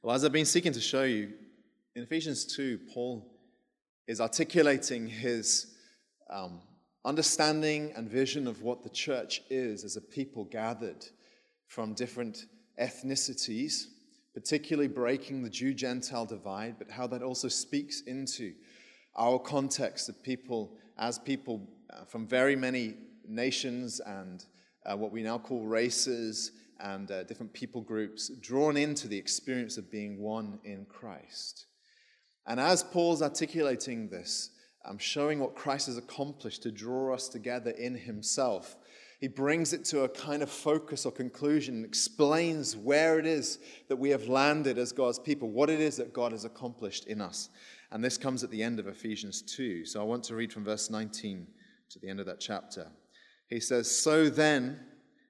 Well, as I've been seeking to show you, in Ephesians 2, Paul is articulating his um, understanding and vision of what the church is as a people gathered from different ethnicities, particularly breaking the Jew Gentile divide, but how that also speaks into our context of people as people uh, from very many nations and uh, what we now call races and uh, different people groups drawn into the experience of being one in Christ. And as Paul's articulating this, I'm showing what Christ has accomplished to draw us together in himself. He brings it to a kind of focus or conclusion explains where it is that we have landed as God's people, what it is that God has accomplished in us. And this comes at the end of Ephesians 2. So I want to read from verse 19 to the end of that chapter. He says, So then,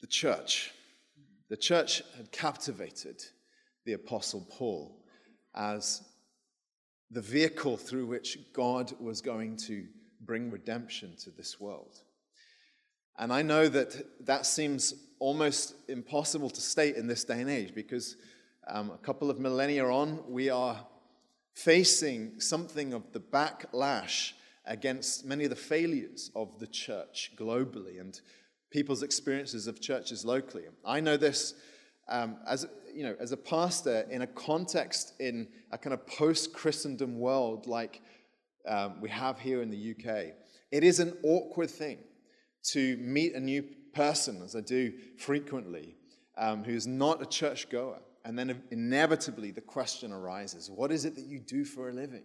The church. The church had captivated the Apostle Paul as the vehicle through which God was going to bring redemption to this world. And I know that that seems almost impossible to state in this day and age because um, a couple of millennia on, we are facing something of the backlash against many of the failures of the church globally and people's experiences of churches locally. I know this um, as you know, as a pastor in a context in a kind of post-Christendom world like um, we have here in the UK. It is an awkward thing to meet a new person, as I do frequently, um, who's not a church goer. And then inevitably the question arises what is it that you do for a living?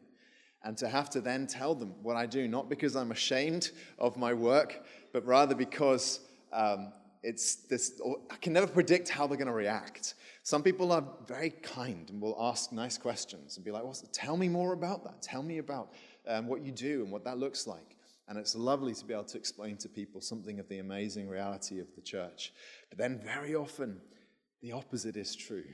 And to have to then tell them what I do, not because I'm ashamed of my work, but rather because um, it's this, I can never predict how they're going to react. Some people are very kind and will ask nice questions and be like, well, tell me more about that. Tell me about um, what you do and what that looks like. And it's lovely to be able to explain to people something of the amazing reality of the church. But then, very often, the opposite is true.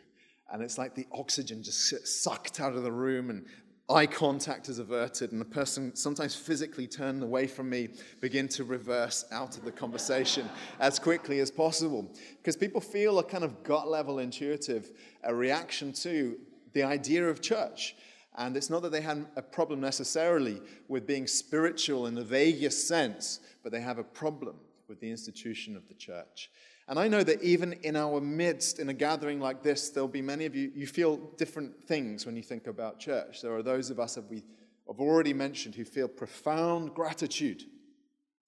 And it's like the oxygen just sucked out of the room, and eye contact is averted, and the person, sometimes physically turned away from me, begin to reverse out of the conversation as quickly as possible. Because people feel a kind of gut level intuitive reaction to the idea of church. And it's not that they had a problem necessarily with being spiritual in the vaguest sense, but they have a problem with the institution of the church. And I know that even in our midst, in a gathering like this, there'll be many of you, you feel different things when you think about church. There are those of us that we have already mentioned who feel profound gratitude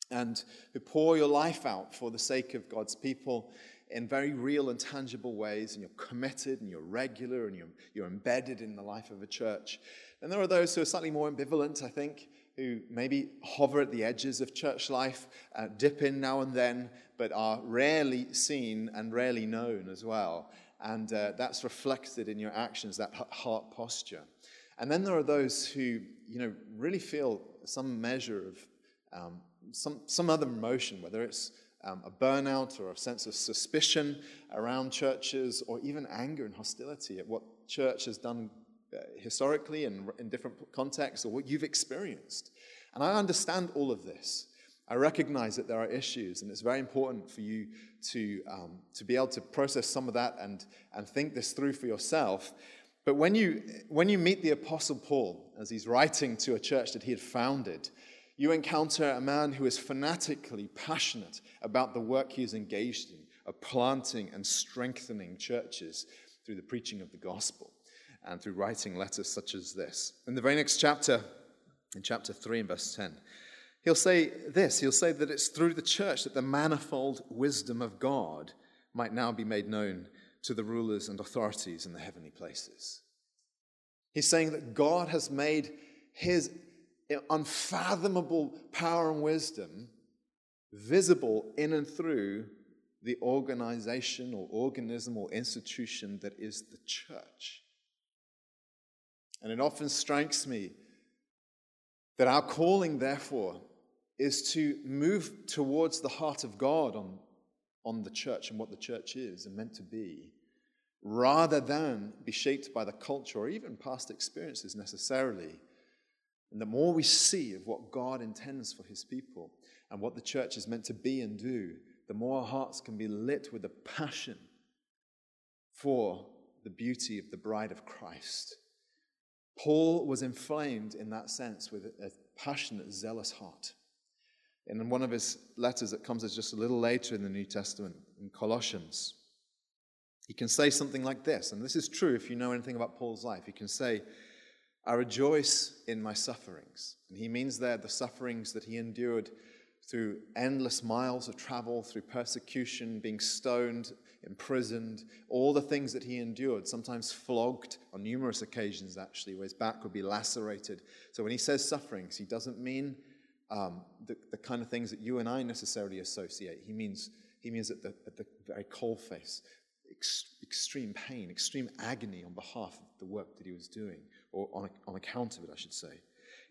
and who pour your life out for the sake of God's people in very real and tangible ways, and you're committed and you're regular and you're, you're embedded in the life of a church. And there are those who are slightly more ambivalent, I think, who maybe hover at the edges of church life, uh, dip in now and then, but are rarely seen and rarely known as well. And uh, that's reflected in your actions, that heart posture. And then there are those who, you know, really feel some measure of um, some, some other emotion, whether it's um, a burnout or a sense of suspicion around churches, or even anger and hostility at what church has done historically and in different contexts, or what you've experienced. And I understand all of this. I recognize that there are issues, and it's very important for you to, um, to be able to process some of that and, and think this through for yourself. But when you, when you meet the Apostle Paul, as he's writing to a church that he had founded, you encounter a man who is fanatically passionate about the work he is engaged in of planting and strengthening churches through the preaching of the gospel and through writing letters such as this. In the very next chapter, in chapter 3 and verse 10, he'll say this He'll say that it's through the church that the manifold wisdom of God might now be made known to the rulers and authorities in the heavenly places. He's saying that God has made his unfathomable power and wisdom visible in and through the organization or organism or institution that is the church. And it often strikes me that our calling, therefore, is to move towards the heart of God on, on the church and what the church is and meant to be, rather than be shaped by the culture or even past experiences necessarily. And the more we see of what God intends for his people and what the church is meant to be and do, the more our hearts can be lit with a passion for the beauty of the bride of Christ. Paul was inflamed in that sense with a passionate, zealous heart. In one of his letters that comes just a little later in the New Testament, in Colossians, he can say something like this, and this is true if you know anything about Paul's life. He can say, I rejoice in my sufferings. And he means there the sufferings that he endured through endless miles of travel, through persecution, being stoned, imprisoned, all the things that he endured, sometimes flogged on numerous occasions, actually, where his back would be lacerated. So when he says sufferings, he doesn't mean um, the, the kind of things that you and I necessarily associate. He means, he means at the, at the very coalface, ex- extreme pain, extreme agony on behalf of the work that he was doing, or on, on account of it, I should say.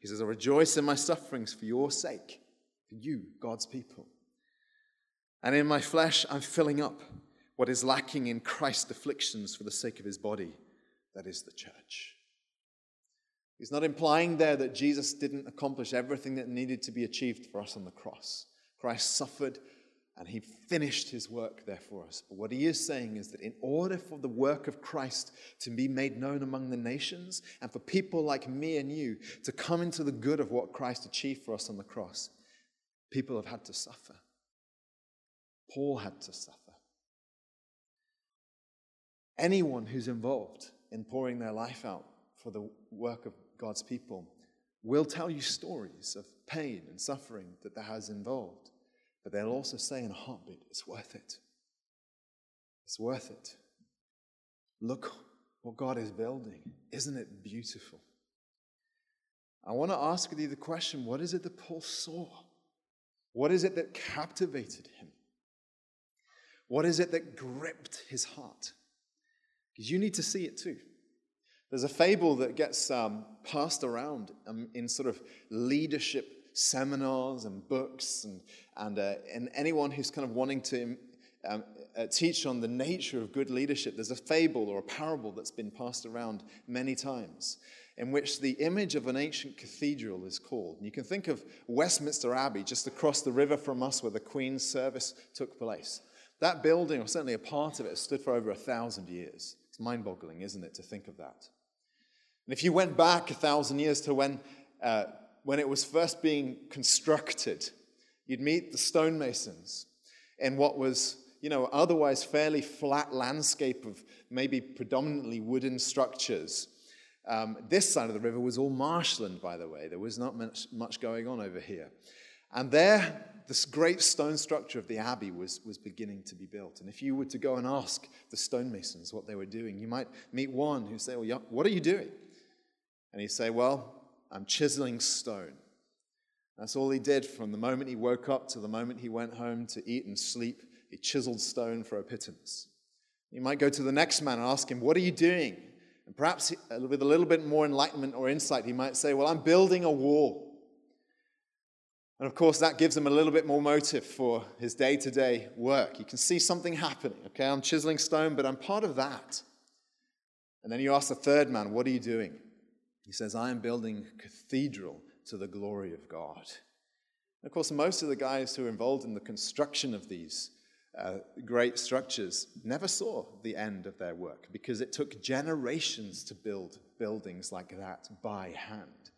He says, I rejoice in my sufferings for your sake, for you, God's people. And in my flesh, I'm filling up what is lacking in Christ's afflictions for the sake of his body, that is the church. He's not implying there that Jesus didn't accomplish everything that needed to be achieved for us on the cross. Christ suffered and he finished his work there for us. But what he is saying is that in order for the work of Christ to be made known among the nations and for people like me and you to come into the good of what Christ achieved for us on the cross, people have had to suffer. Paul had to suffer. Anyone who's involved in pouring their life out for the work of God's people will tell you stories of pain and suffering that that has involved. But they'll also say in a heartbeat, it's worth it. It's worth it. Look what God is building. Isn't it beautiful? I want to ask you the question what is it that Paul saw? What is it that captivated him? What is it that gripped his heart? Because you need to see it too. There's a fable that gets um, passed around um, in sort of leadership seminars and books, and, and, uh, and anyone who's kind of wanting to um, uh, teach on the nature of good leadership, there's a fable or a parable that's been passed around many times in which the image of an ancient cathedral is called. And you can think of Westminster Abbey just across the river from us where the Queen's service took place. That building, or certainly a part of it, stood for over a thousand years. It's mind boggling, isn't it, to think of that? And if you went back a thousand years to when, uh, when it was first being constructed, you'd meet the stonemasons in what was, you know, otherwise fairly flat landscape of maybe predominantly wooden structures. Um, this side of the river was all marshland, by the way. There was not much, much going on over here. And there, this great stone structure of the abbey was, was beginning to be built. And if you were to go and ask the stonemasons what they were doing, you might meet one who say, Well, what are you doing? And he'd say, Well, I'm chiseling stone. That's all he did from the moment he woke up to the moment he went home to eat and sleep. He chiseled stone for a pittance. You might go to the next man and ask him, What are you doing? And perhaps with a little bit more enlightenment or insight, he might say, Well, I'm building a wall. And of course, that gives him a little bit more motive for his day to day work. You can see something happening. Okay, I'm chiseling stone, but I'm part of that. And then you ask the third man, What are you doing? He says, I am building a cathedral to the glory of God. And of course, most of the guys who are involved in the construction of these uh, great structures never saw the end of their work because it took generations to build buildings like that by hand.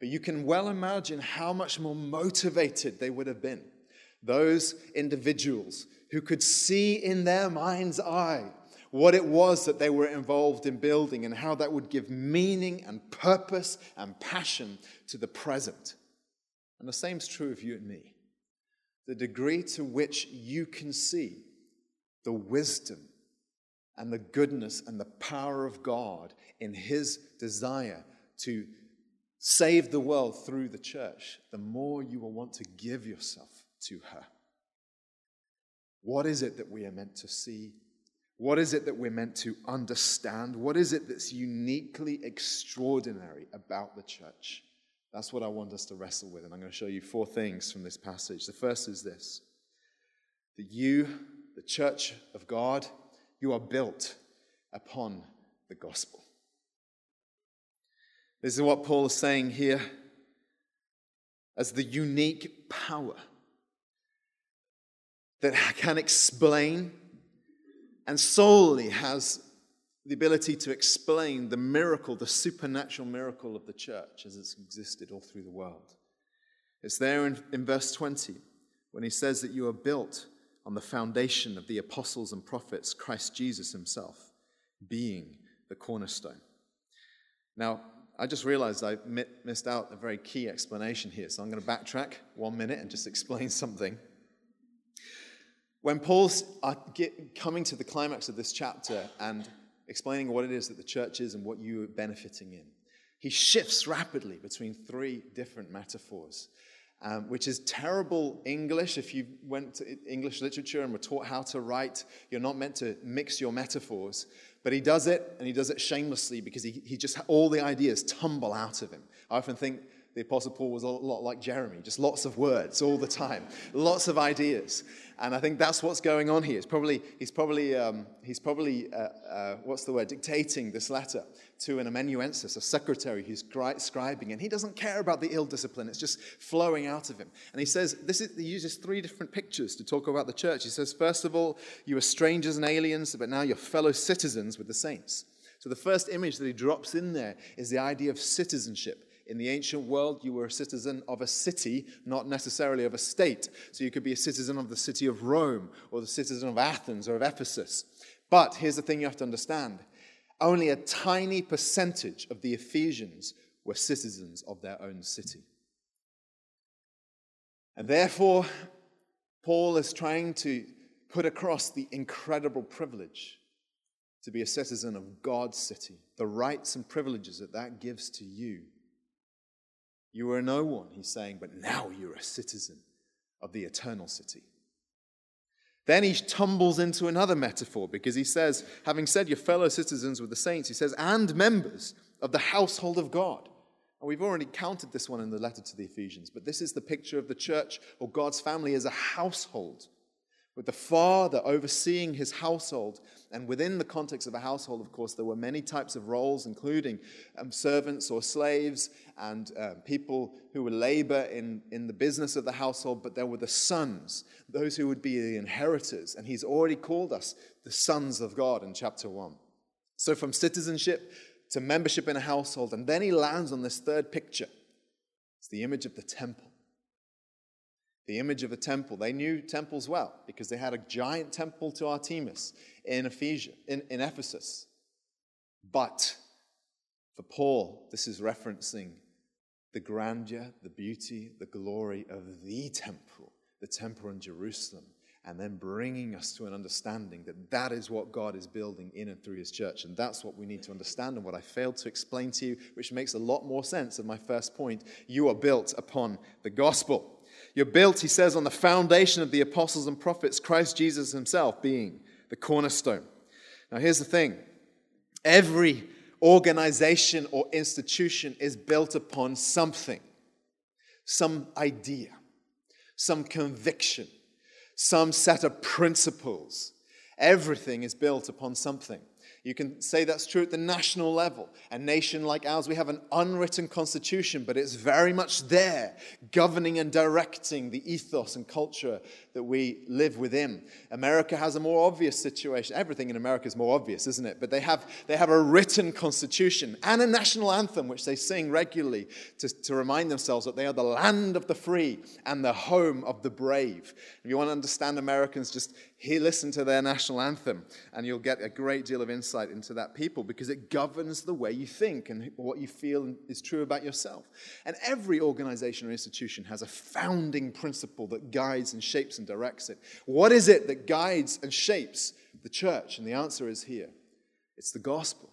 But you can well imagine how much more motivated they would have been. Those individuals who could see in their mind's eye what it was that they were involved in building and how that would give meaning and purpose and passion to the present. And the same is true of you and me. The degree to which you can see the wisdom and the goodness and the power of God in His desire to save the world through the church, the more you will want to give yourself to her. What is it that we are meant to see? What is it that we're meant to understand? What is it that's uniquely extraordinary about the church? That's what I want us to wrestle with. And I'm going to show you four things from this passage. The first is this that you, the church of God, you are built upon the gospel. This is what Paul is saying here as the unique power that can explain and solely has the ability to explain the miracle, the supernatural miracle of the church as it's existed all through the world. It's there in, in verse 20 when he says that you are built on the foundation of the apostles and prophets, Christ Jesus himself being the cornerstone. Now, I just realized I missed out a very key explanation here, so I'm going to backtrack one minute and just explain something. When Paul's uh, coming to the climax of this chapter and explaining what it is that the church is and what you are benefiting in, he shifts rapidly between three different metaphors um, which is terrible English. If you went to English literature and were taught how to write, you're not meant to mix your metaphors. But he does it, and he does it shamelessly because he, he just, all the ideas tumble out of him. I often think the Apostle Paul was a lot like Jeremy, just lots of words all the time, lots of ideas. And I think that's what's going on here. He's probably, he's probably, um, he's probably uh, uh, what's the word, dictating this letter to an amanuensis, a secretary who's scribing, and he doesn't care about the ill discipline. It's just flowing out of him. And he says, this is, he uses three different pictures to talk about the church. He says, first of all, you are strangers and aliens, but now you're fellow citizens with the saints. So the first image that he drops in there is the idea of citizenship. In the ancient world, you were a citizen of a city, not necessarily of a state. So you could be a citizen of the city of Rome or the citizen of Athens or of Ephesus. But here's the thing you have to understand only a tiny percentage of the Ephesians were citizens of their own city. And therefore, Paul is trying to put across the incredible privilege to be a citizen of God's city, the rights and privileges that that gives to you you were no one, he's saying, but now you're a citizen of the eternal city. Then he tumbles into another metaphor because he says, having said you're fellow citizens with the saints, he says, and members of the household of God. And we've already counted this one in the letter to the Ephesians, but this is the picture of the church or God's family as a household with the father overseeing his household. And within the context of a household, of course, there were many types of roles, including um, servants or slaves and uh, people who would labor in, in the business of the household, but there were the sons, those who would be the inheritors. And he's already called us the sons of God in chapter 1. So from citizenship to membership in a household, and then he lands on this third picture. It's the image of the temple the image of a temple. They knew temples well because they had a giant temple to Artemis in, Ephesus, in, in Ephesus. But for Paul, this is referencing the grandeur, the beauty, the glory of the temple, the temple in Jerusalem, and then bringing us to an understanding that that is what God is building in and through his church. And that's what we need to understand. And what I failed to explain to you, which makes a lot more sense of my first point, you are built upon the gospel. You're built, he says, on the foundation of the apostles and prophets, Christ Jesus himself being the cornerstone. Now, here's the thing every organization or institution is built upon something, some idea, some conviction, some set of principles. Everything is built upon something. You can say that's true at the national level. A nation like ours, we have an unwritten constitution, but it's very much there, governing and directing the ethos and culture that we live within. America has a more obvious situation. Everything in America is more obvious, isn't it? But they have, they have a written constitution and a national anthem, which they sing regularly to, to remind themselves that they are the land of the free and the home of the brave. If you want to understand Americans, just he listen to their national anthem, and you'll get a great deal of insight into that people because it governs the way you think and what you feel is true about yourself. And every organization or institution has a founding principle that guides and shapes and directs it. What is it that guides and shapes the church? And the answer is here it's the gospel.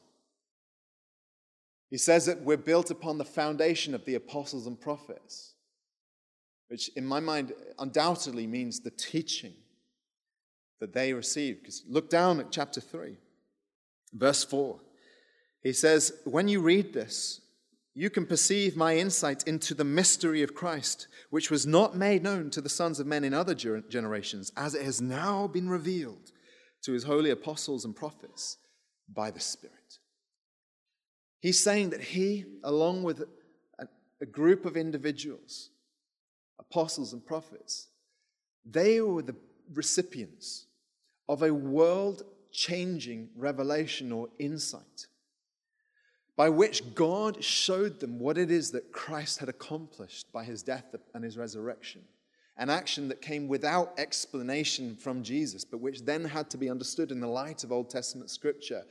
He says that we're built upon the foundation of the apostles and prophets, which in my mind undoubtedly means the teaching that they received. Because look down at chapter 3, verse 4. He says, When you read this, you can perceive my insight into the mystery of Christ, which was not made known to the sons of men in other generations, as it has now been revealed to his holy apostles and prophets by the Spirit. He's saying that he, along with a, a group of individuals, apostles and prophets, they were the recipients of a world changing revelation or insight by which God showed them what it is that Christ had accomplished by his death and his resurrection. An action that came without explanation from Jesus, but which then had to be understood in the light of Old Testament scripture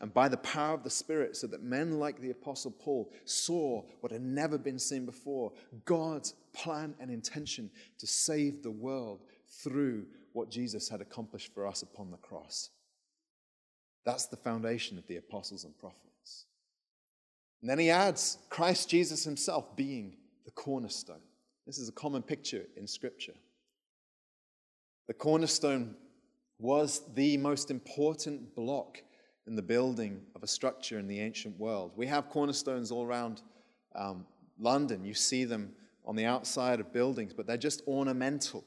and by the power of the Spirit, so that men like the Apostle Paul saw what had never been seen before God's plan and intention to save the world through what Jesus had accomplished for us upon the cross. That's the foundation of the apostles and prophets. And then he adds Christ Jesus himself being the cornerstone. This is a common picture in Scripture. The cornerstone was the most important block in the building of a structure in the ancient world. We have cornerstones all around um, London. You see them on the outside of buildings, but they're just ornamental.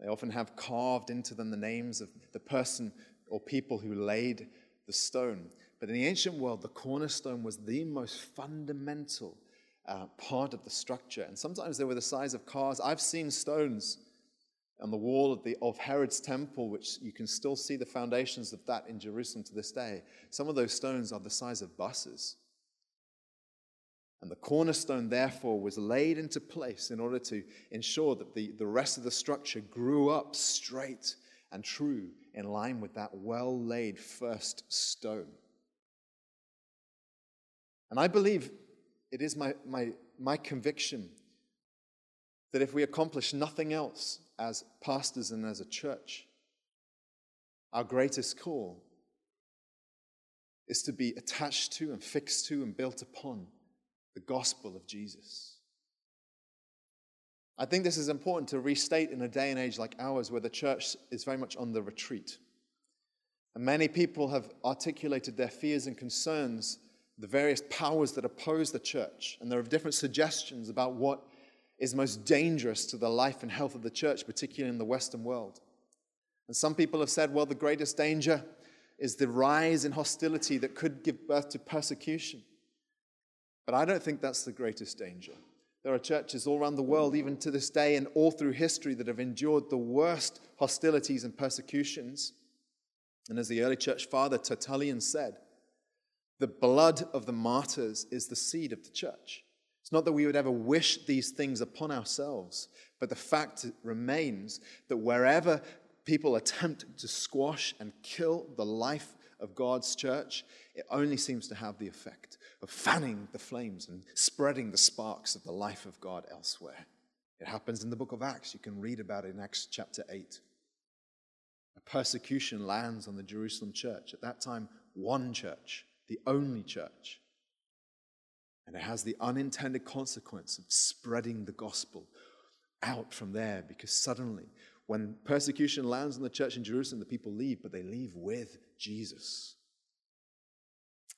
They often have carved into them the names of the person or people who laid the stone. But in the ancient world, the cornerstone was the most fundamental uh, part of the structure. And sometimes they were the size of cars. I've seen stones on the wall of, the, of Herod's temple, which you can still see the foundations of that in Jerusalem to this day. Some of those stones are the size of buses. And the cornerstone, therefore, was laid into place in order to ensure that the, the rest of the structure grew up straight and true in line with that well laid first stone. And I believe it is my, my, my conviction that if we accomplish nothing else as pastors and as a church, our greatest call is to be attached to and fixed to and built upon the gospel of Jesus. I think this is important to restate in a day and age like ours where the church is very much on the retreat. And many people have articulated their fears and concerns, the various powers that oppose the church. And there are different suggestions about what is most dangerous to the life and health of the church, particularly in the Western world. And some people have said, well, the greatest danger is the rise in hostility that could give birth to persecution. But I don't think that's the greatest danger. There are churches all around the world, even to this day and all through history, that have endured the worst hostilities and persecutions. And as the early church father Tertullian said, the blood of the martyrs is the seed of the church. It's not that we would ever wish these things upon ourselves, but the fact remains that wherever people attempt to squash and kill the life of God's church, it only seems to have the effect of fanning the flames and spreading the sparks of the life of God elsewhere. It happens in the book of Acts. You can read about it in Acts chapter 8. A persecution lands on the Jerusalem church. At that time, one church, the only church. And it has the unintended consequence of spreading the gospel out from there because suddenly, when persecution lands on the church in Jerusalem, the people leave, but they leave with Jesus.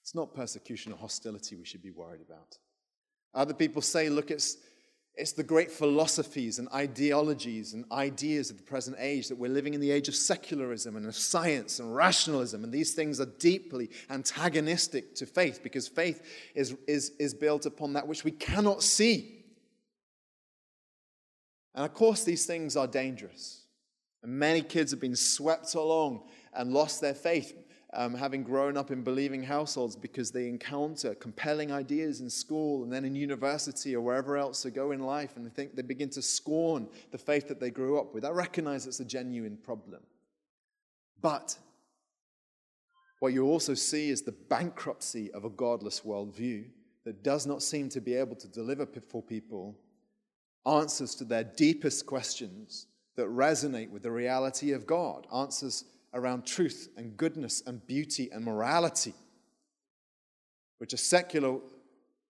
It's not persecution or hostility we should be worried about. Other people say, look, it's, it's the great philosophies and ideologies and ideas of the present age that we're living in the age of secularism and of science and rationalism. And these things are deeply antagonistic to faith because faith is, is, is built upon that which we cannot see. And of course, these things are dangerous. And many kids have been swept along and lost their faith um, having grown up in believing households because they encounter compelling ideas in school and then in university or wherever else they go in life and they think they begin to scorn the faith that they grew up with. I recognize it's a genuine problem. But what you also see is the bankruptcy of a godless worldview that does not seem to be able to deliver for people answers to their deepest questions that resonate with the reality of God, answers around truth and goodness and beauty and morality, which a secular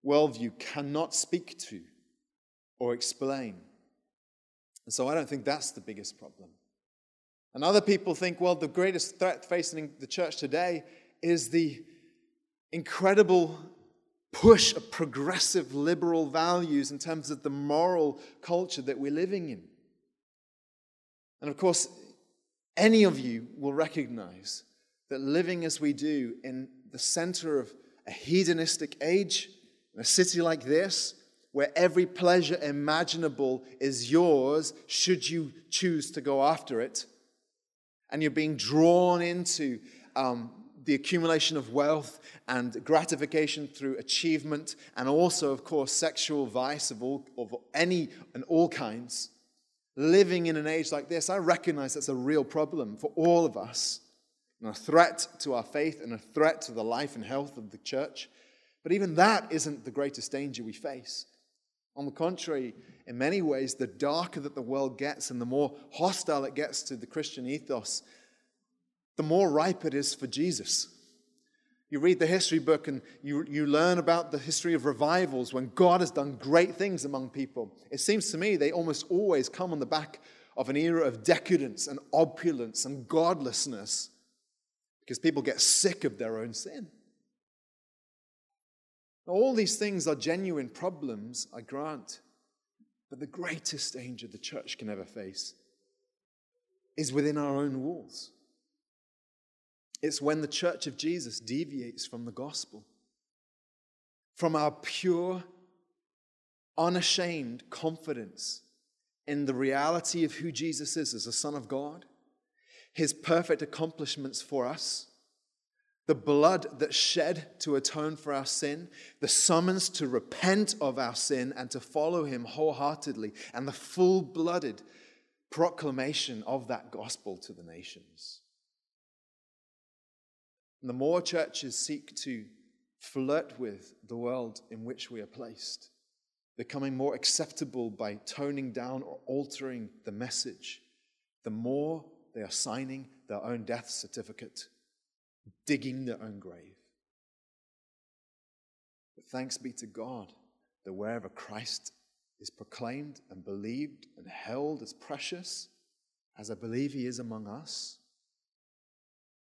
worldview cannot speak to or explain. And so I don't think that's the biggest problem. And other people think, well, the greatest threat facing the church today is the incredible push of progressive liberal values in terms of the moral culture that we're living in. And of course, any of you will recognize that living as we do in the center of a hedonistic age, in a city like this, where every pleasure imaginable is yours, should you choose to go after it, and you're being drawn into um, the accumulation of wealth and gratification through achievement, and also, of course, sexual vice of, all, of any and all kinds. Living in an age like this, I recognize that's a real problem for all of us, and a threat to our faith and a threat to the life and health of the church. But even that isn't the greatest danger we face. On the contrary, in many ways, the darker that the world gets and the more hostile it gets to the Christian ethos, the more ripe it is for Jesus. You read the history book and you, you learn about the history of revivals when God has done great things among people. It seems to me they almost always come on the back of an era of decadence and opulence and godlessness because people get sick of their own sin. All these things are genuine problems, I grant. But the greatest danger the church can ever face is within our own walls. It's when the church of Jesus deviates from the gospel, from our pure, unashamed confidence in the reality of who Jesus is as a Son of God, his perfect accomplishments for us the blood that shed to atone for our sin, the summons to repent of our sin and to follow him wholeheartedly, and the full blooded proclamation of that gospel to the nations. And the more churches seek to flirt with the world in which we are placed, becoming more acceptable by toning down or altering the message, the more they are signing their own death certificate digging their own grave. But thanks be to God that wherever Christ is proclaimed and believed and held as precious, as I believe he is among us,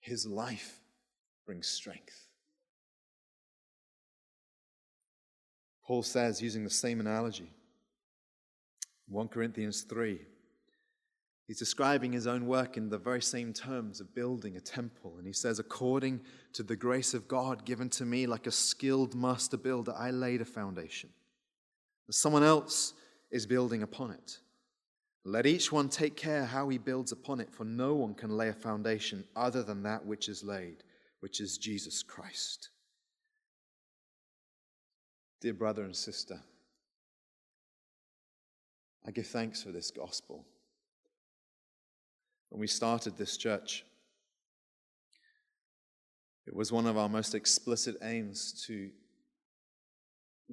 his life brings strength. Paul says, using the same analogy, 1 Corinthians 3 He's describing his own work in the very same terms of building a temple. And he says, According to the grace of God given to me, like a skilled master builder, I laid a foundation. Someone else is building upon it. Let each one take care how he builds upon it, for no one can lay a foundation other than that which is laid, which is Jesus Christ. Dear brother and sister, I give thanks for this gospel when we started this church. It was one of our most explicit aims to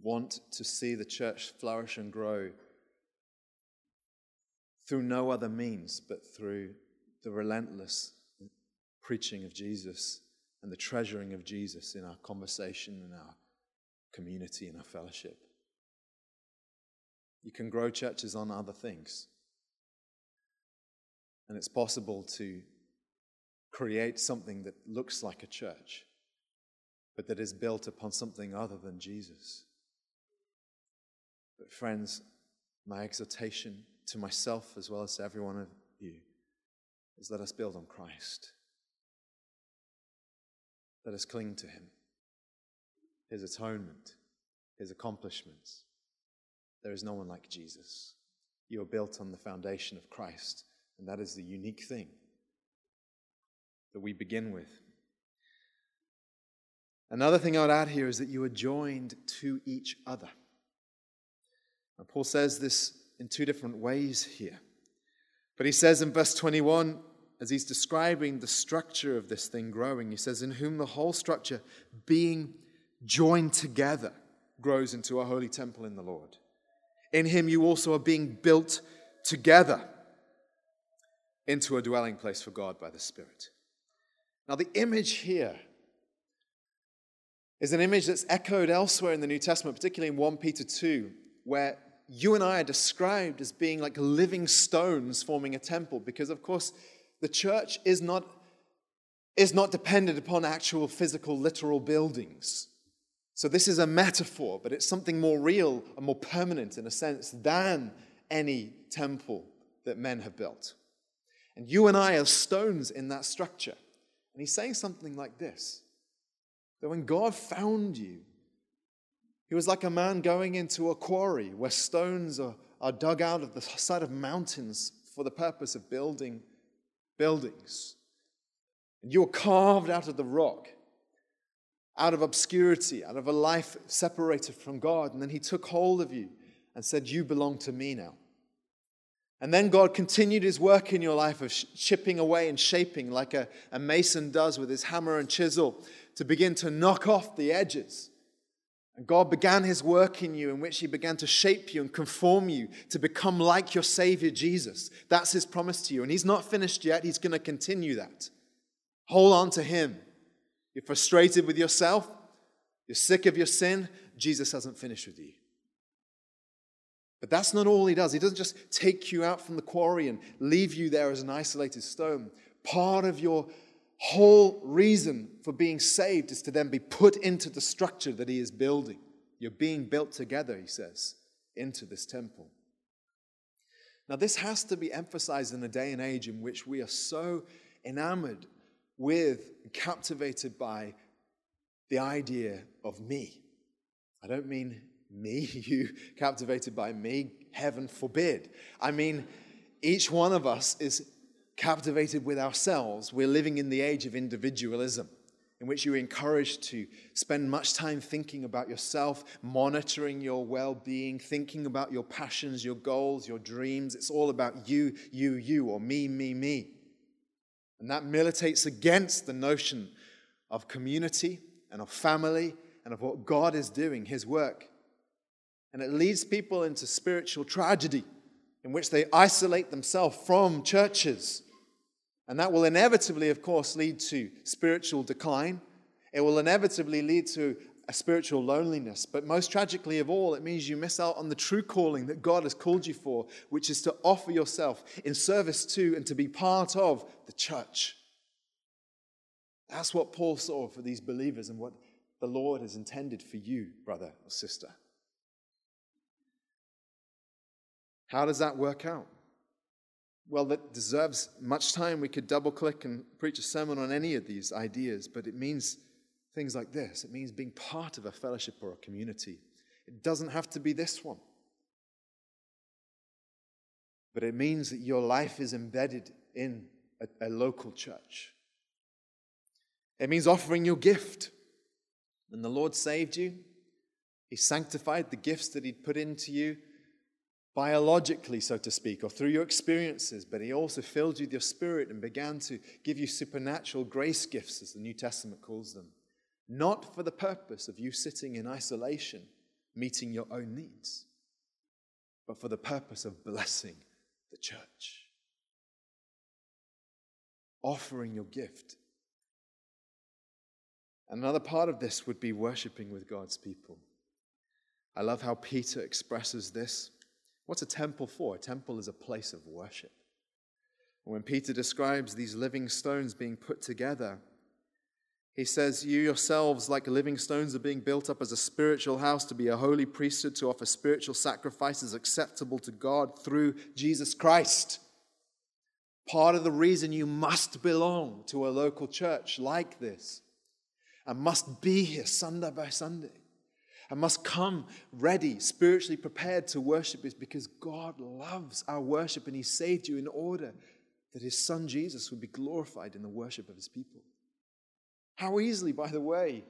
want to see the church flourish and grow through no other means but through the relentless preaching of Jesus and the treasuring of Jesus in our conversation, in our community, in our fellowship. You can grow churches on other things. And it's possible to create something that looks like a church, but that is built upon something other than Jesus. But, friends, my exhortation to myself as well as to every one of you is let us build on Christ. Let us cling to Him, His atonement, His accomplishments. There is no one like Jesus. You are built on the foundation of Christ. And that is the unique thing that we begin with. Another thing I would add here is that you are joined to each other. Paul says this in two different ways here. But he says in verse 21, as he's describing the structure of this thing growing, he says, In whom the whole structure, being joined together, grows into a holy temple in the Lord. In him you also are being built together into a dwelling place for God by the Spirit. Now, the image here is an image that's echoed elsewhere in the New Testament, particularly in 1 Peter 2, where you and I are described as being like living stones forming a temple, because, of course, the church is not, is not dependent upon actual physical, literal buildings. So this is a metaphor, but it's something more real and more permanent in a sense than any temple that men have built. And you and I are stones in that structure. And he's saying something like this that when God found you, he was like a man going into a quarry where stones are, are dug out of the side of mountains for the purpose of building buildings. And you were carved out of the rock, out of obscurity, out of a life separated from God. And then he took hold of you and said, You belong to me now. And then God continued his work in your life of chipping away and shaping like a, a mason does with his hammer and chisel to begin to knock off the edges and God began his work in you, in which he began to shape you and conform you to become like your Savior Jesus. That's his promise to you. And he's not finished yet, he's going to continue that. Hold on to him. You're frustrated with yourself, you're sick of your sin, Jesus hasn't finished with you. But that's not all he does. He doesn't just take you out from the quarry and leave you there as an isolated stone. Part of your whole reason for being saved is to then be put into the structure that he is building. You're being built together, he says, into this temple. Now, this has to be emphasized in a day and age in which we are so enamored with, captivated by the idea of me. I don't mean me, you captivated by me, heaven forbid. I mean, each one of us is captivated with ourselves, we're living in the age of individualism, in which you're encouraged to spend much time thinking about yourself, monitoring your well being, thinking about your passions, your goals, your dreams. It's all about you, you, you, or me, me, me. And that militates against the notion of community and of family and of what God is doing, His work. And it leads people into spiritual tragedy in which they isolate themselves from churches and that will inevitably, of course, lead to spiritual decline. It will inevitably lead to a spiritual loneliness. But most tragically of all, it means you miss out on the true calling that God has called you for, which is to offer yourself in service to and to be part of the church. That's what Paul saw for these believers and what the Lord has intended for you, brother or sister. How does that work out? Well, that deserves much time. We could double click and preach a sermon on any of these ideas, but it means things like this it means being part of a fellowship or a community. It doesn't have to be this one, but it means that your life is embedded in a, a local church. It means offering your gift. When the Lord saved you, He sanctified the gifts that He'd put into you biologically, so to speak, or through your experiences, but He also filled you with your spirit and began to give you supernatural grace gifts, as the New Testament calls them, not for the purpose of you sitting in isolation, meeting your own needs, but for the purpose of blessing the church. Offering your gift. Another part of this would be worshiping with God's people. I love how Peter expresses this. What's a temple for? A temple is a place of worship. When Peter describes these living stones being put together, he says, You yourselves, like living stones, are being built up as a spiritual house to be a holy priesthood, to offer spiritual sacrifices acceptable to God through Jesus Christ. Part of the reason you must belong to a local church like this and must be here Sunday by Sunday and must come ready, spiritually prepared to worship is because God loves our worship and He saved you in order that His Son Jesus would be glorified in the worship of His people. How easily, by the way,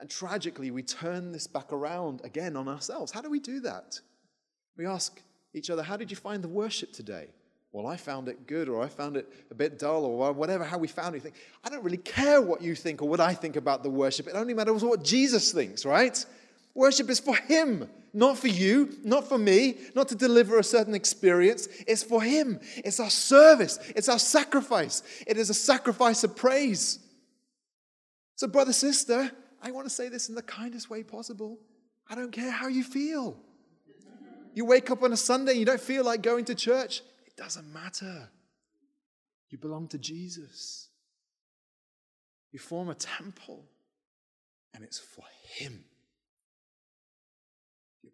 and tragically, we turn this back around again on ourselves. How do we do that? We ask each other, How did you find the worship today? Well, I found it good, or I found it a bit dull, or whatever, how we found it. Think, I don't really care what you think or what I think about the worship. It only matters what Jesus thinks, right? Worship is for Him, not for you, not for me, not to deliver a certain experience. It's for Him. It's our service, it's our sacrifice. It is a sacrifice of praise. So, brother, sister, I want to say this in the kindest way possible. I don't care how you feel. You wake up on a Sunday, and you don't feel like going to church, it doesn't matter. You belong to Jesus. You form a temple, and it's for Him.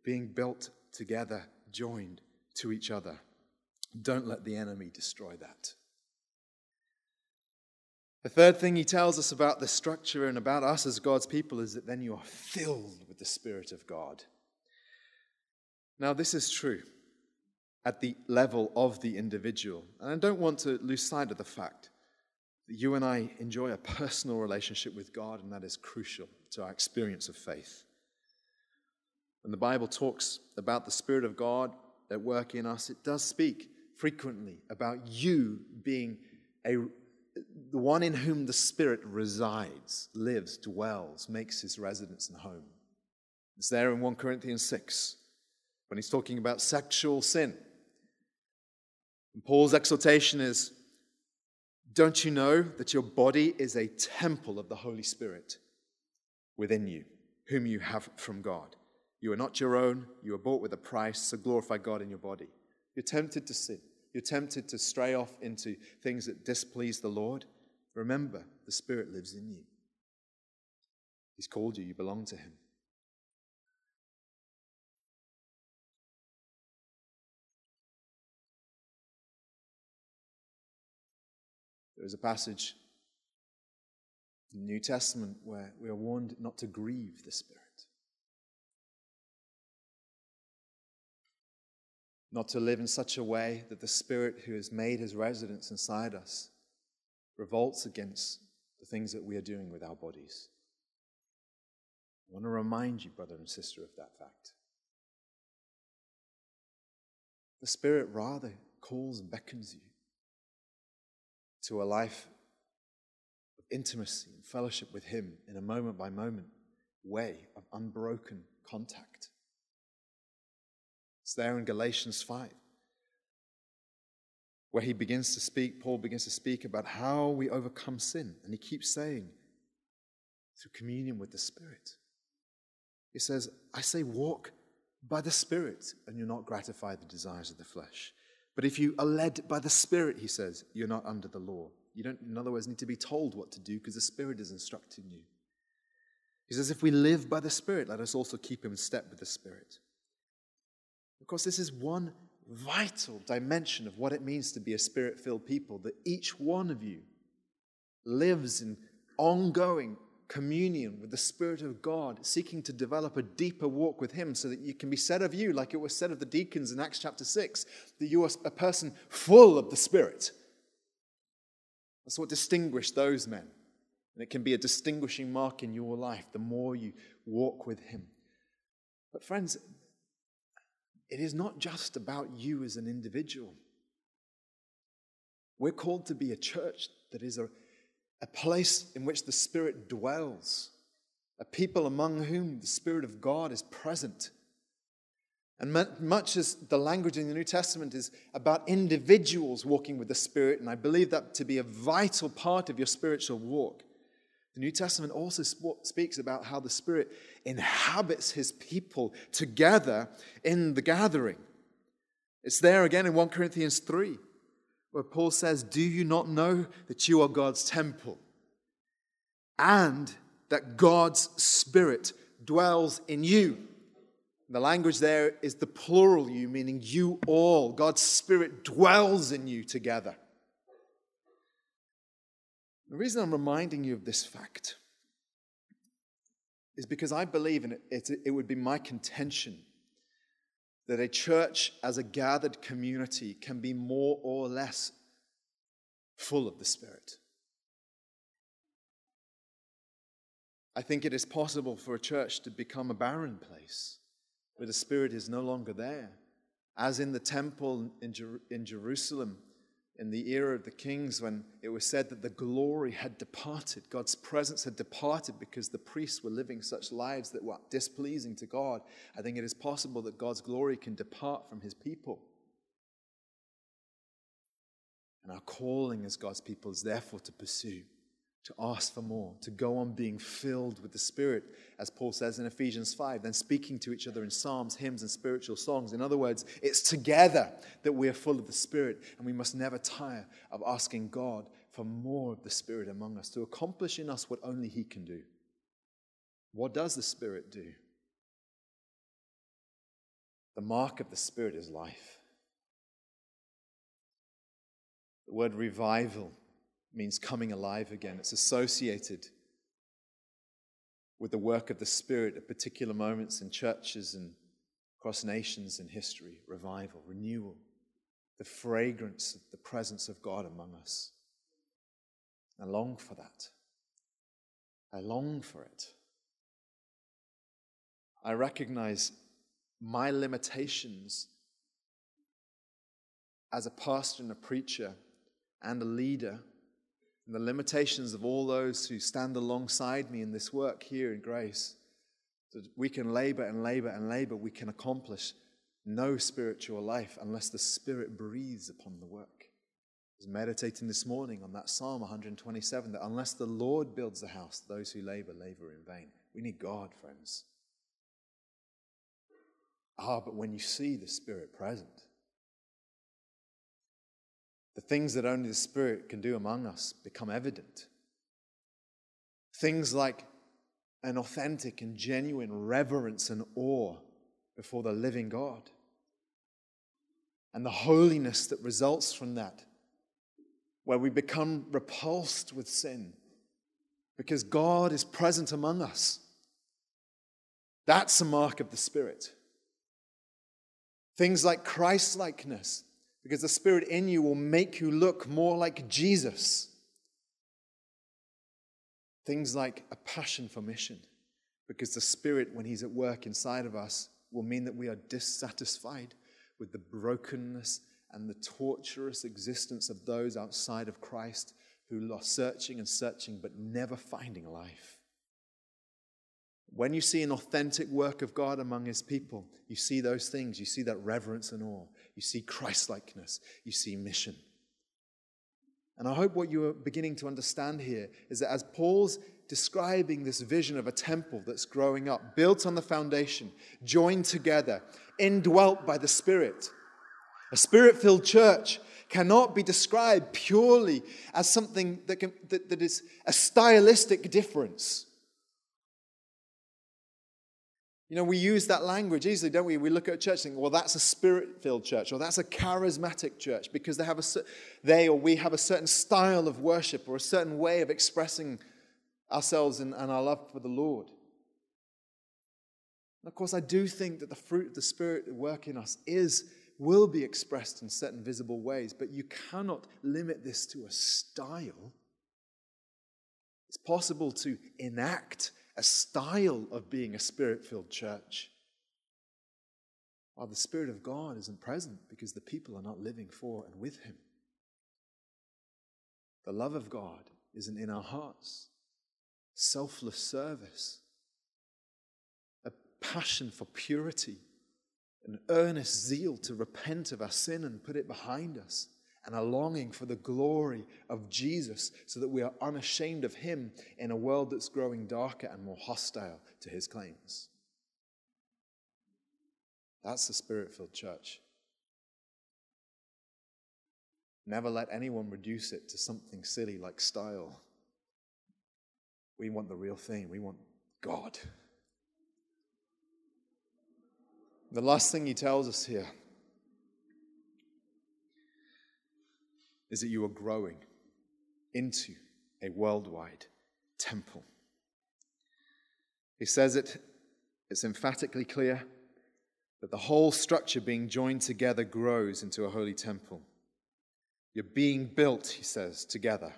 Being built together, joined to each other. Don't let the enemy destroy that. The third thing he tells us about the structure and about us as God's people is that then you are filled with the Spirit of God. Now, this is true at the level of the individual. And I don't want to lose sight of the fact that you and I enjoy a personal relationship with God, and that is crucial to our experience of faith. When the Bible talks about the Spirit of God at work in us, it does speak frequently about you being a the one in whom the Spirit resides, lives, dwells, makes his residence and home. It's there in 1 Corinthians 6 when he's talking about sexual sin. And Paul's exhortation is Don't you know that your body is a temple of the Holy Spirit within you, whom you have from God? You are not your own, you are bought with a price, so glorify God in your body. You're tempted to sin. You're tempted to stray off into things that displease the Lord. Remember, the Spirit lives in you. He's called you, you belong to Him. There is a passage in the New Testament where we are warned not to grieve the Spirit. Not to live in such a way that the Spirit who has made his residence inside us revolts against the things that we are doing with our bodies. I want to remind you, brother and sister, of that fact. The Spirit rather calls and beckons you to a life of intimacy and fellowship with Him in a moment by moment way of unbroken contact. It's there in Galatians 5, where he begins to speak, Paul begins to speak about how we overcome sin. And he keeps saying, through communion with the Spirit. He says, I say, walk by the Spirit, and you'll not gratify the desires of the flesh. But if you are led by the Spirit, he says, you're not under the law. You don't, in other words, need to be told what to do because the Spirit is instructing you. He says, if we live by the Spirit, let us also keep in step with the Spirit. Of course, this is one vital dimension of what it means to be a spirit filled people that each one of you lives in ongoing communion with the Spirit of God, seeking to develop a deeper walk with Him so that you can be said of you, like it was said of the deacons in Acts chapter 6, that you are a person full of the Spirit. That's what distinguished those men. And it can be a distinguishing mark in your life the more you walk with Him. But, friends, it is not just about you as an individual. We're called to be a church that is a, a place in which the Spirit dwells, a people among whom the Spirit of God is present. And much as the language in the New Testament is about individuals walking with the Spirit, and I believe that to be a vital part of your spiritual walk, the New Testament also speaks about how the Spirit inhabits his people together in the gathering. It's there again in 1 Corinthians 3, where Paul says, Do you not know that you are God's temple and that God's Spirit dwells in you? The language there is the plural you, meaning you all. God's Spirit dwells in you together. The reason I'm reminding you of this fact is because I believe, and it, it, it would be my contention, that a church as a gathered community can be more or less full of the Spirit. I think it is possible for a church to become a barren place where the Spirit is no longer there. As in the temple in, Jer- in Jerusalem, in the era of the kings when it was said that the glory had departed. God's presence had departed because the priests were living such lives that were displeasing to God. I think it is possible that God's glory can depart from his people. And our calling as God's people is therefore to pursue to ask for more, to go on being filled with the Spirit, as Paul says in Ephesians 5, then speaking to each other in psalms, hymns, and spiritual songs. In other words, it's together that we are full of the Spirit, and we must never tire of asking God for more of the Spirit among us to accomplish in us what only He can do. What does the Spirit do? The mark of the Spirit is life. The word revival means coming alive again. It's associated with the work of the Spirit at particular moments in churches and across nations in history revival, renewal, the fragrance of the presence of God among us. I long for that. I long for it. I recognize my limitations as a pastor and a preacher and a leader and the limitations of all those who stand alongside me in this work here in grace. That we can labor and labor and labor, we can accomplish no spiritual life unless the Spirit breathes upon the work. I was meditating this morning on that Psalm 127 that unless the Lord builds the house, those who labor, labor in vain. We need God, friends. Ah, but when you see the Spirit present, the things that only the Spirit can do among us become evident. Things like an authentic and genuine reverence and awe before the living God. And the holiness that results from that, where we become repulsed with sin because God is present among us. That's a mark of the Spirit. Things like Christ likeness, because the Spirit in you will make you look more like Jesus. Things like a passion for mission, because the Spirit, when He's at work inside of us, will mean that we are dissatisfied with the brokenness and the torturous existence of those outside of Christ who are searching and searching but never finding life. When you see an authentic work of God among his people, you see those things. You see that reverence and awe. You see Christlikeness. You see mission. And I hope what you are beginning to understand here is that as Paul's describing this vision of a temple that's growing up, built on the foundation, joined together, indwelt by the Spirit, a spirit filled church cannot be described purely as something that, can, that, that is a stylistic difference. You know, we use that language easily, don't we? We look at a church and think, well, that's a spirit filled church, or that's a charismatic church, because they, have a, they or we have a certain style of worship or a certain way of expressing ourselves and, and our love for the Lord. And of course, I do think that the fruit of the Spirit at work in us is, will be expressed in certain visible ways, but you cannot limit this to a style. It's possible to enact a style of being a spirit filled church. While the Spirit of God isn't present because the people are not living for and with Him. The love of God isn't in our hearts. Selfless service, a passion for purity, an earnest zeal to repent of our sin and put it behind us and a longing for the glory of Jesus so that we are unashamed of Him in a world that's growing darker and more hostile to His claims. That's the spirit filled church. Never let anyone reduce it to something silly like style. We want the real thing, we want God. The last thing he tells us here is that you are growing into a worldwide temple. He says it, it's emphatically clear that the whole structure being joined together grows into a holy temple. You're being built, he says, together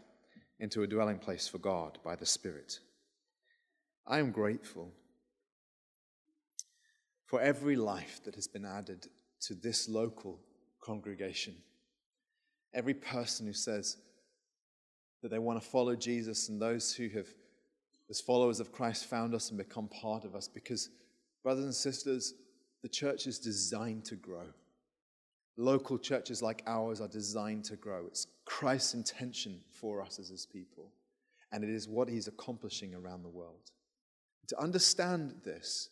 into a dwelling place for God by the Spirit. I am grateful for every life that has been added to this local congregation every person who says that they want to follow Jesus and those who have, as followers of Christ, found us and become part of us. Because, brothers and sisters, the church is designed to grow. Local churches like ours are designed to grow. It's Christ's intention for us as his people. and it is what he's accomplishing around the world. To understand this,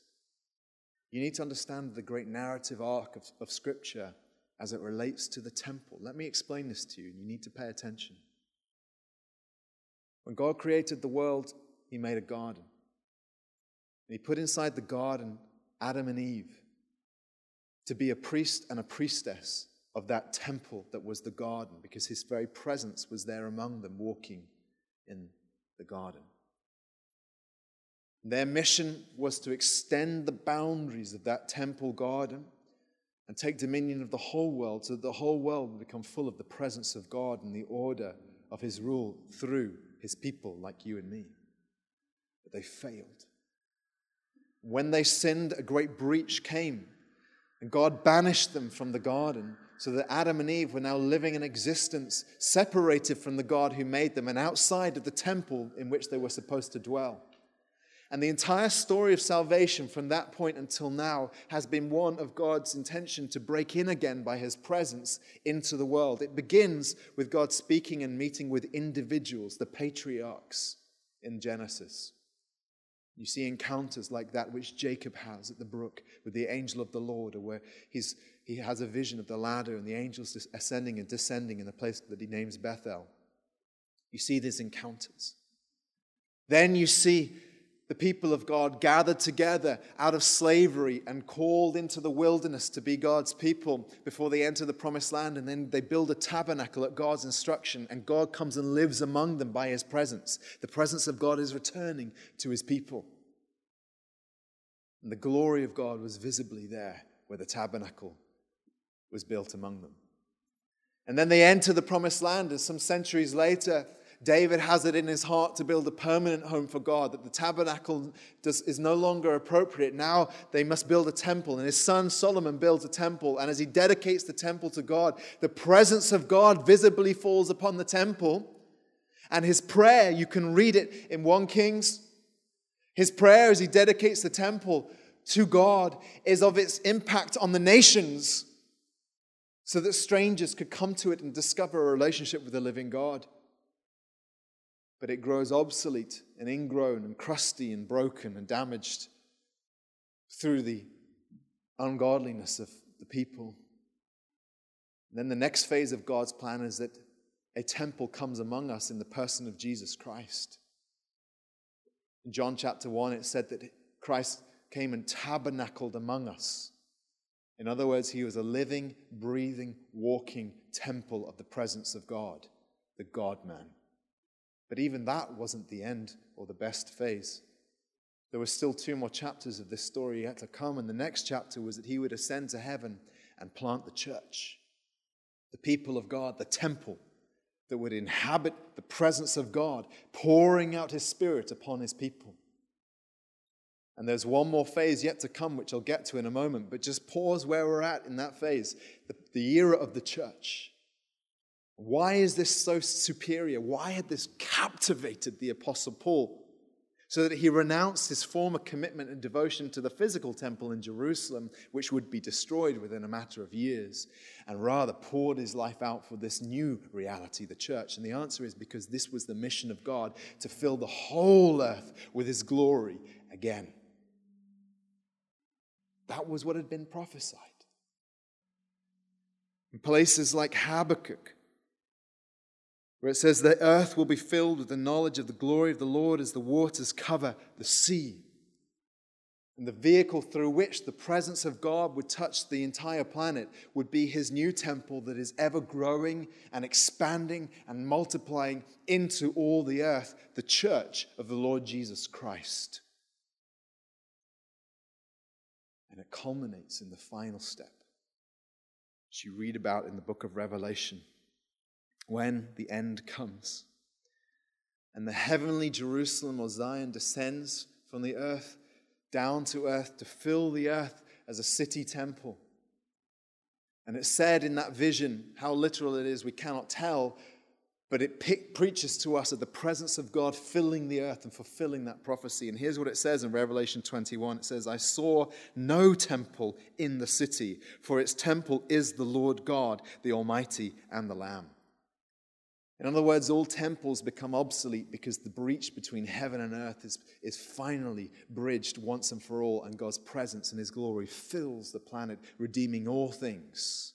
you need to understand the great narrative arc of, of Scripture as it relates to the temple. Let me explain this to you, and you need to pay attention. When God created the world, He made a garden. And He put inside the garden Adam and Eve to be a priest and a priestess of that temple that was the garden, because His very presence was there among them, walking in the garden. Their mission was to extend the boundaries of that temple garden and take dominion of the whole world so that the whole world would become full of the presence of God and the order of his rule through his people like you and me. But they failed. When they sinned, a great breach came, and God banished them from the garden so that Adam and Eve were now living an existence separated from the God who made them and outside of the temple in which they were supposed to dwell. And the entire story of salvation from that point until now has been one of God's intention to break in again by his presence into the world. It begins with God speaking and meeting with individuals, the patriarchs in Genesis. You see encounters like that which Jacob has at the brook with the angel of the Lord, or where he's, he has a vision of the ladder and the angels ascending and descending in the place that he names Bethel. You see these encounters. Then you see the people of God gathered together out of slavery and called into the wilderness to be God's people before they enter the promised land. And then they build a tabernacle at God's instruction, and God comes and lives among them by his presence. The presence of God is returning to his people. And the glory of God was visibly there where the tabernacle was built among them. And then they enter the promised land, and some centuries later, David has it in his heart to build a permanent home for God, that the tabernacle does, is no longer appropriate. Now they must build a temple. And his son Solomon builds a temple. And as he dedicates the temple to God, the presence of God visibly falls upon the temple. And his prayer, you can read it in 1 Kings. His prayer as he dedicates the temple to God is of its impact on the nations so that strangers could come to it and discover a relationship with the living God but it grows obsolete and ingrown and crusty and broken and damaged through the ungodliness of the people. And then the next phase of God's plan is that a temple comes among us in the person of Jesus Christ. In John chapter 1, it said that Christ came and tabernacled among us. In other words, he was a living, breathing, walking temple of the presence of God, the God man. But even that wasn't the end or the best phase. There were still two more chapters of this story yet to come, and the next chapter was that he would ascend to heaven and plant the church, the people of God, the temple that would inhabit the presence of God, pouring out his spirit upon his people. And there's one more phase yet to come, which I'll get to in a moment, but just pause where we're at in that phase the, the era of the church. Why is this so superior? Why had this captivated the Apostle Paul? So that he renounced his former commitment and devotion to the physical temple in Jerusalem, which would be destroyed within a matter of years, and rather poured his life out for this new reality, the church. And the answer is because this was the mission of God to fill the whole earth with his glory again. That was what had been prophesied. In places like Habakkuk, where it says, The earth will be filled with the knowledge of the glory of the Lord as the waters cover the sea. And the vehicle through which the presence of God would touch the entire planet would be his new temple that is ever growing and expanding and multiplying into all the earth, the church of the Lord Jesus Christ. And it culminates in the final step, which you read about in the book of Revelation when the end comes. And the heavenly Jerusalem or Zion descends from the earth down to earth to fill the earth as a city temple. And it said in that vision, how literal it is, we cannot tell, but it pe- preaches to us of the presence of God filling the earth and fulfilling that prophecy. And here's what it says in Revelation 21 it says, I saw no temple in the city, for its temple is the Lord God, the Almighty, and the Lamb. In other words, all temples become obsolete because the breach between heaven and earth is, is finally bridged once and for all, and God's presence and His glory fills the planet, redeeming all things.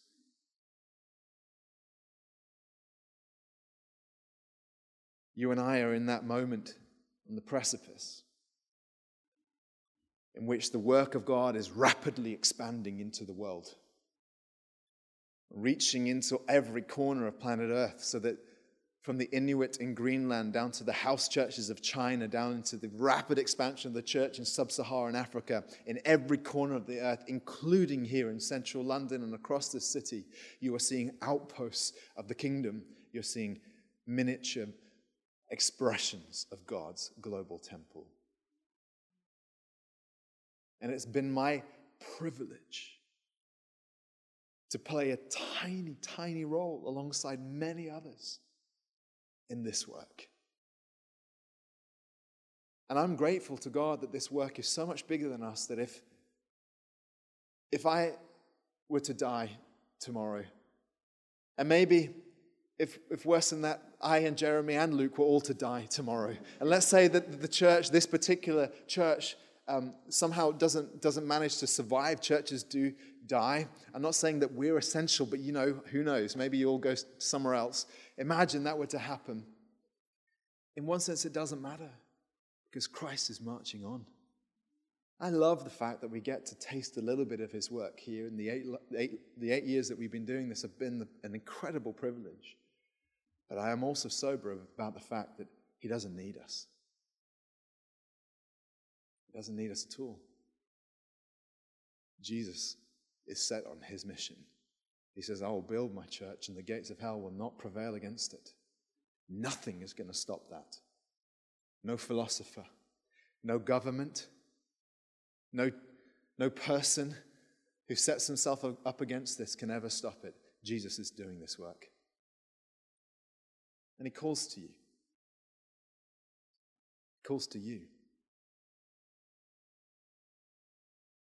You and I are in that moment on the precipice in which the work of God is rapidly expanding into the world, reaching into every corner of planet Earth so that from the Inuit in Greenland down to the house churches of China, down into the rapid expansion of the church in sub Saharan Africa, in every corner of the earth, including here in central London and across the city, you are seeing outposts of the kingdom. You're seeing miniature expressions of God's global temple. And it's been my privilege to play a tiny, tiny role alongside many others in this work. And I'm grateful to God that this work is so much bigger than us that if, if I were to die tomorrow, and maybe if, if worse than that, I and Jeremy and Luke were all to die tomorrow. And let's say that the church, this particular church, um, somehow doesn't, doesn't manage to survive. Churches do die. I'm not saying that we're essential, but you know, who knows? Maybe you all go somewhere else. Imagine that were to happen. In one sense, it doesn't matter because Christ is marching on. I love the fact that we get to taste a little bit of his work here. In the eight, eight, the eight years that we've been doing this have been an incredible privilege. But I am also sober about the fact that he doesn't need us. He doesn't need us at all. Jesus is set on his mission. He says, I will build my church, and the gates of hell will not prevail against it. Nothing is going to stop that. No philosopher, no government, no, no person who sets himself up against this can ever stop it. Jesus is doing this work. And he calls to you. He calls to you.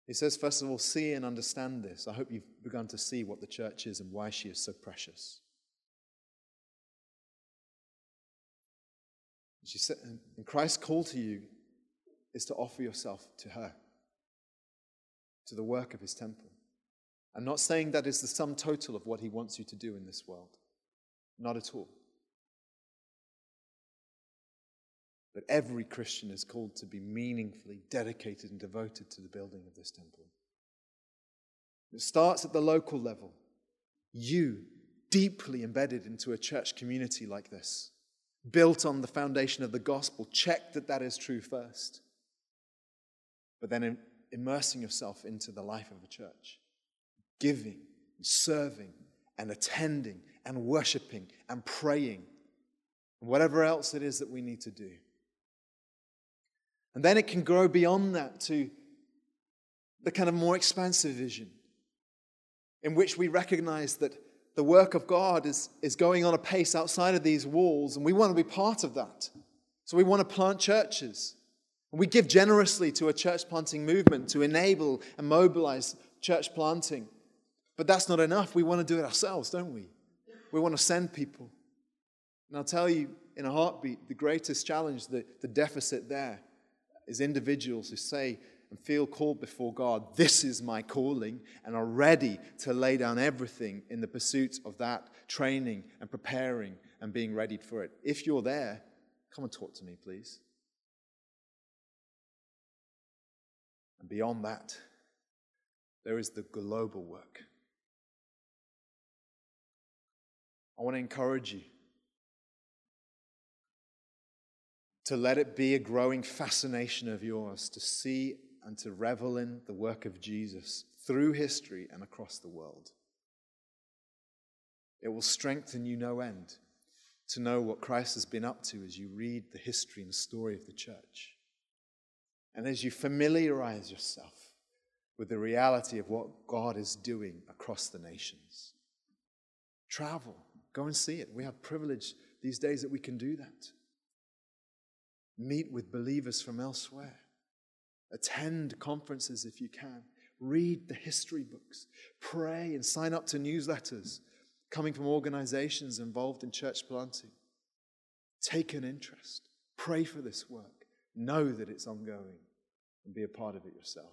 He says, first of all, see and understand this. I hope you've begun to see what the church is and why she is so precious. She said, and Christ's call to you is to offer yourself to her, to the work of his temple. I'm not saying that is the sum total of what he wants you to do in this world. Not at all. But every Christian is called to be meaningfully dedicated and devoted to the building of this temple. It starts at the local level. You, deeply embedded into a church community like this, built on the foundation of the gospel, check that that is true first. But then immersing yourself into the life of a church, giving, and serving, and attending, and worshiping, and praying, and whatever else it is that we need to do. And then it can grow beyond that to the kind of more expansive vision in which we recognize that the work of God is, is going on a pace outside of these walls, and we want to be part of that. So we want to plant churches. And we give generously to a church planting movement to enable and mobilize church planting. But that's not enough. We want to do it ourselves, don't we? We want to send people. And I'll tell you in a heartbeat the greatest challenge, the, the deficit there, is individuals who say and feel called before God, this is my calling, and are ready to lay down everything in the pursuit of that training and preparing and being ready for it. If you're there, come and talk to me, please. And beyond that, there is the global work. I want to encourage you to let it be a growing fascination of yours to see and to revel in the work of Jesus through history and across the world. It will strengthen you no end to know what Christ has been up to as you read the history and story of the church. And as you familiarize yourself with the reality of what God is doing across the nations. Travel, go and see it. We have privilege these days that we can do that meet with believers from elsewhere, attend conferences if you can, read the history books, pray and sign up to newsletters coming from organizations involved in church planting. Take an interest. Pray for this work. Know that it's ongoing and be a part of it yourself.